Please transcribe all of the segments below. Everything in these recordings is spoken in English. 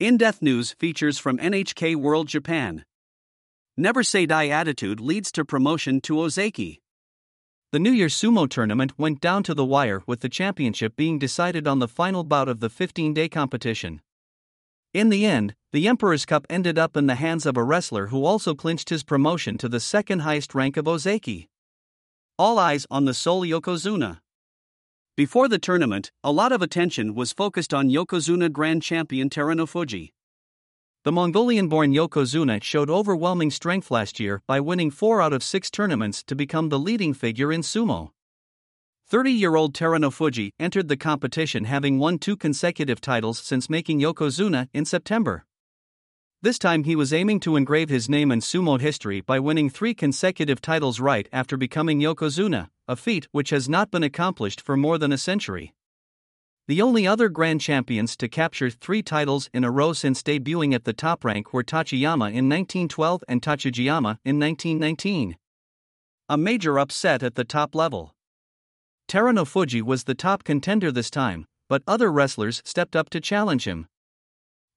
In Depth News features from NHK World Japan. Never Say Die attitude leads to promotion to Ozeki. The New Year Sumo tournament went down to the wire with the championship being decided on the final bout of the 15 day competition. In the end, the Emperor's Cup ended up in the hands of a wrestler who also clinched his promotion to the second highest rank of Ozeki. All eyes on the sole Yokozuna. Before the tournament, a lot of attention was focused on Yokozuna Grand Champion Terunofuji. The Mongolian born Yokozuna showed overwhelming strength last year by winning four out of six tournaments to become the leading figure in sumo. 30 year old Terunofuji entered the competition having won two consecutive titles since making Yokozuna in September. This time he was aiming to engrave his name in sumo history by winning three consecutive titles right after becoming Yokozuna, a feat which has not been accomplished for more than a century. The only other grand champions to capture three titles in a row since debuting at the top rank were Tachiyama in 1912 and Tochigiyama in 1919. A major upset at the top level. Terunofuji was the top contender this time, but other wrestlers stepped up to challenge him.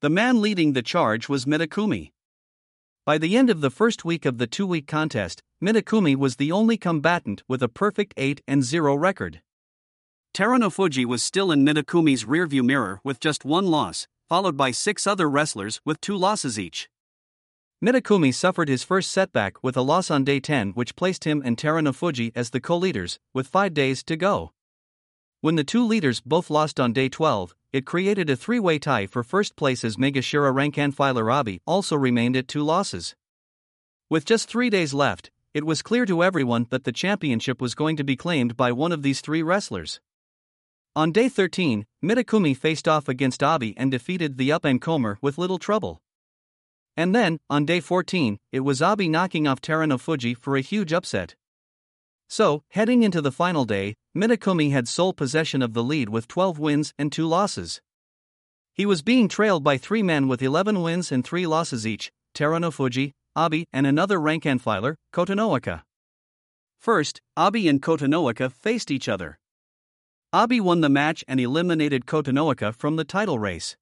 The man leading the charge was Mitakeumi. By the end of the first week of the two week contest, Mitakeumi was the only combatant with a perfect 8 and 0 record. Terunofuji was still in Mitakeumi's rearview mirror with just one loss, followed by six other wrestlers with two losses each. Mitakeumi suffered his first setback with a loss on day 10, which placed him and Terunofuji as the co leaders, with five days to go. When the two leaders both lost on day 12, it created a three way tie for first place as Maegashira rank and Filer also remained at two losses. With just three days left, it was clear to everyone that the championship was going to be claimed by one of these three wrestlers. On day 13, Mitakeumi faced off against Abi and defeated the up and comer with little trouble. And then, on day 14, it was Abi knocking off Terunofuji for a huge upset. So, heading into the final day, Mitakeumi had sole possession of the lead with 12 wins and 2 losses. He was being trailed by three men with 11 wins and 3 losses each Terunofuji, Abi, and another rank and filer, Kotonowaka. First, Abi and Kotonowaka faced each other. Abi won the match and eliminated Kotonowaka from the title race.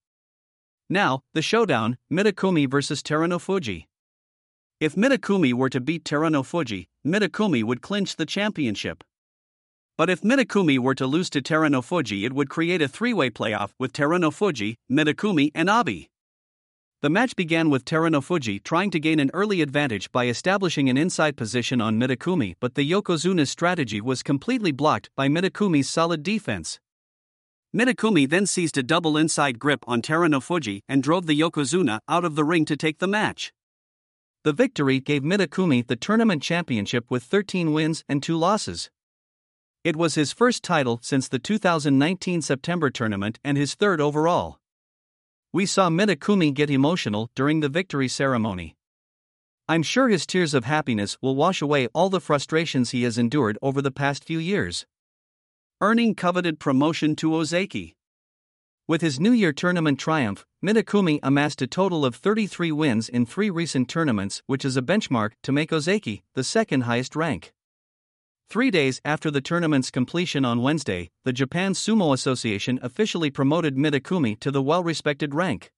Now, the showdown Mitakeumi versus Terunofuji. If Mitakeumi were to beat Terunofuji, Mitakeumi would clinch the championship. But if Mitakeumi were to lose to Terunofuji, it would create a three way playoff with Terunofuji, Mitakeumi, and Abi. The match began with Terunofuji trying to gain an early advantage by establishing an inside position on Mitakeumi, but the Yokozuna's strategy was completely blocked by Mitakeumi's solid defense. Mitakeumi then seized a double inside grip on Terunofuji and drove the Yokozuna out of the ring to take the match. The victory gave Mitakeumi the tournament championship with 13 wins and 2 losses. It was his first title since the 2019 September tournament and his third overall. We saw Mitakeumi get emotional during the victory ceremony. I'm sure his tears of happiness will wash away all the frustrations he has endured over the past few years. Earning coveted promotion to Ozeki. With his New Year tournament triumph, Mitakeumi amassed a total of 33 wins in three recent tournaments, which is a benchmark to make Ozeki the second highest rank. Three days after the tournament's completion on Wednesday, the Japan Sumo Association officially promoted Mitakeumi to the well respected rank.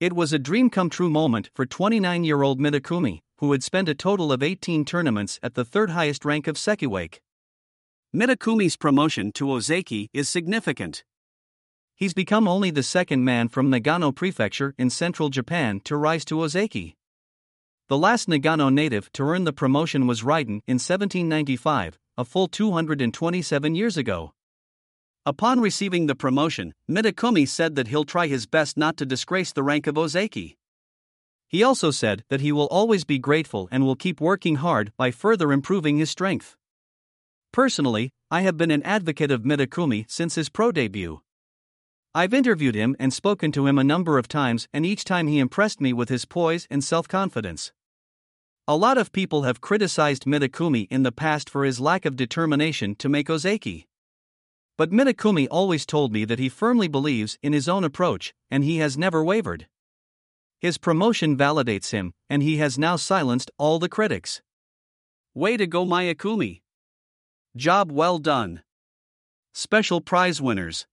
It was a dream come true moment for 29 year old Mitakeumi, who had spent a total of 18 tournaments at the third highest rank of Sekiwake. Mitakeumi's promotion to Ozeki is significant. He's become only the second man from Nagano Prefecture in central Japan to rise to Ozeki. The last Nagano native to earn the promotion was Raiden in 1795, a full 227 years ago. Upon receiving the promotion, Mitakeumi said that he'll try his best not to disgrace the rank of Ozeki. He also said that he will always be grateful and will keep working hard by further improving his strength. Personally, I have been an advocate of Mitakeumi since his pro debut. I've interviewed him and spoken to him a number of times, and each time he impressed me with his poise and self confidence. A lot of people have criticized Mitakeumi in the past for his lack of determination to make Ozeki. But Mitakeumi always told me that he firmly believes in his own approach, and he has never wavered. His promotion validates him, and he has now silenced all the critics. Way to go, Mitakeumi! Job well done. Special prize winners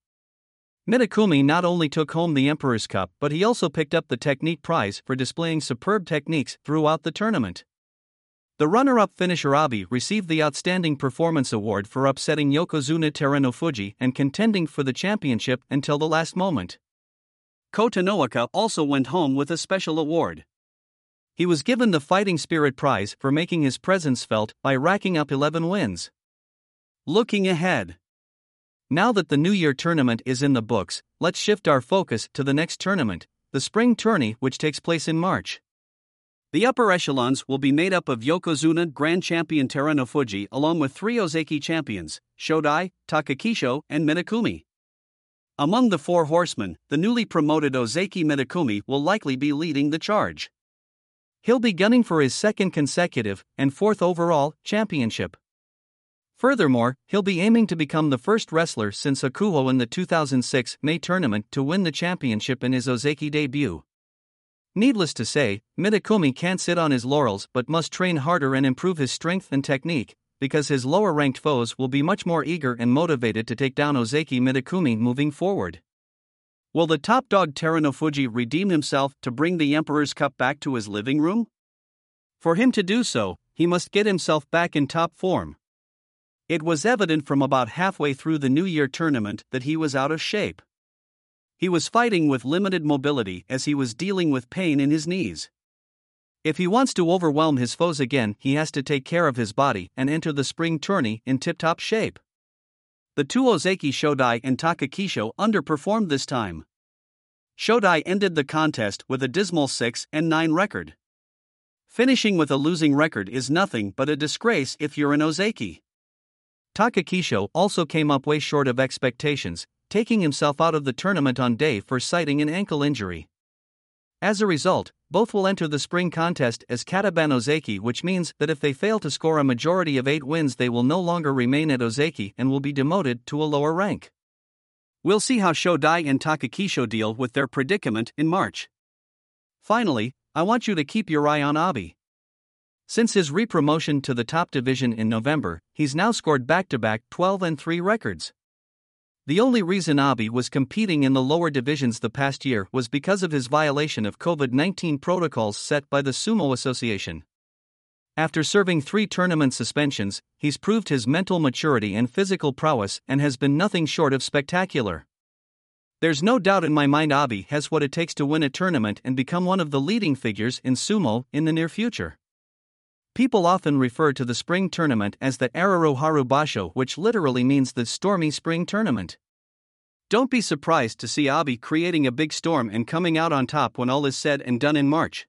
Mitakeumi not only took home the Emperor's Cup but he also picked up the Technique Prize for displaying superb techniques throughout the tournament. The runner up finisher Abi received the Outstanding Performance Award for upsetting Yokozuna Terunofuji and contending for the championship until the last moment. Kotonowaka also went home with a special award. He was given the Fighting Spirit Prize for making his presence felt by racking up 11 wins. Looking ahead. Now that the New Year tournament is in the books, let's shift our focus to the next tournament, the Spring Tourney, which takes place in March. The upper echelons will be made up of Yokozuna Grand Champion Terunofuji along with three Ozeki champions, Shodai, Takakeisho, and Mitakeumi. Among the four horsemen, the newly promoted Ozeki Mitakeumi will likely be leading the charge. He'll be gunning for his second consecutive and fourth overall championship. Furthermore, he'll be aiming to become the first wrestler since Hakuho in the 2006 May tournament to win the championship in his Ozeki debut. Needless to say, Mitakeumi can't sit on his laurels but must train harder and improve his strength and technique, because his lower ranked foes will be much more eager and motivated to take down Ozeki Mitakeumi moving forward. Will the top dog Terunofuji redeem himself to bring the Emperor's Cup back to his living room? For him to do so, he must get himself back in top form. It was evident from about halfway through the New Year tournament that he was out of shape. He was fighting with limited mobility as he was dealing with pain in his knees. If he wants to overwhelm his foes again, he has to take care of his body and enter the spring tourney in tip top shape. The two Ozeki Shodai and Takakeisho underperformed this time. Shodai ended the contest with a dismal 6 and 9 record. Finishing with a losing record is nothing but a disgrace if you're an Ozeki. Takakeisho also came up way short of expectations, taking himself out of the tournament on day for citing an ankle injury. As a result, both will enter the spring contest as kadoban Ozeki, which means that if they fail to score a majority of 8 wins, they will no longer remain at Ozeki and will be demoted to a lower rank. We'll see how Shodai and Takakeisho deal with their predicament in March. Finally, I want you to keep your eye on Abi. Since his re-promotion to the top division in November, he's now scored back to back 12 and 3 records. The only reason Abi was competing in the lower divisions the past year was because of his violation of COVID 19 protocols set by the Sumo Association. After serving three tournament suspensions, he's proved his mental maturity and physical prowess and has been nothing short of spectacular. There's no doubt in my mind Abi has what it takes to win a tournament and become one of the leading figures in sumo in the near future. People often refer to the spring tournament as the Araro Haru Basho, which literally means the stormy spring tournament. Don't be surprised to see Abi creating a big storm and coming out on top when all is said and done in March.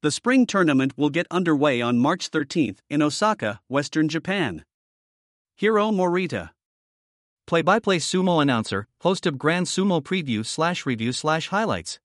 The spring tournament will get underway on March 13th in Osaka, Western Japan. Hiro Morita. Play by play sumo announcer, host of Grand Sumo Preview slash review slash highlights.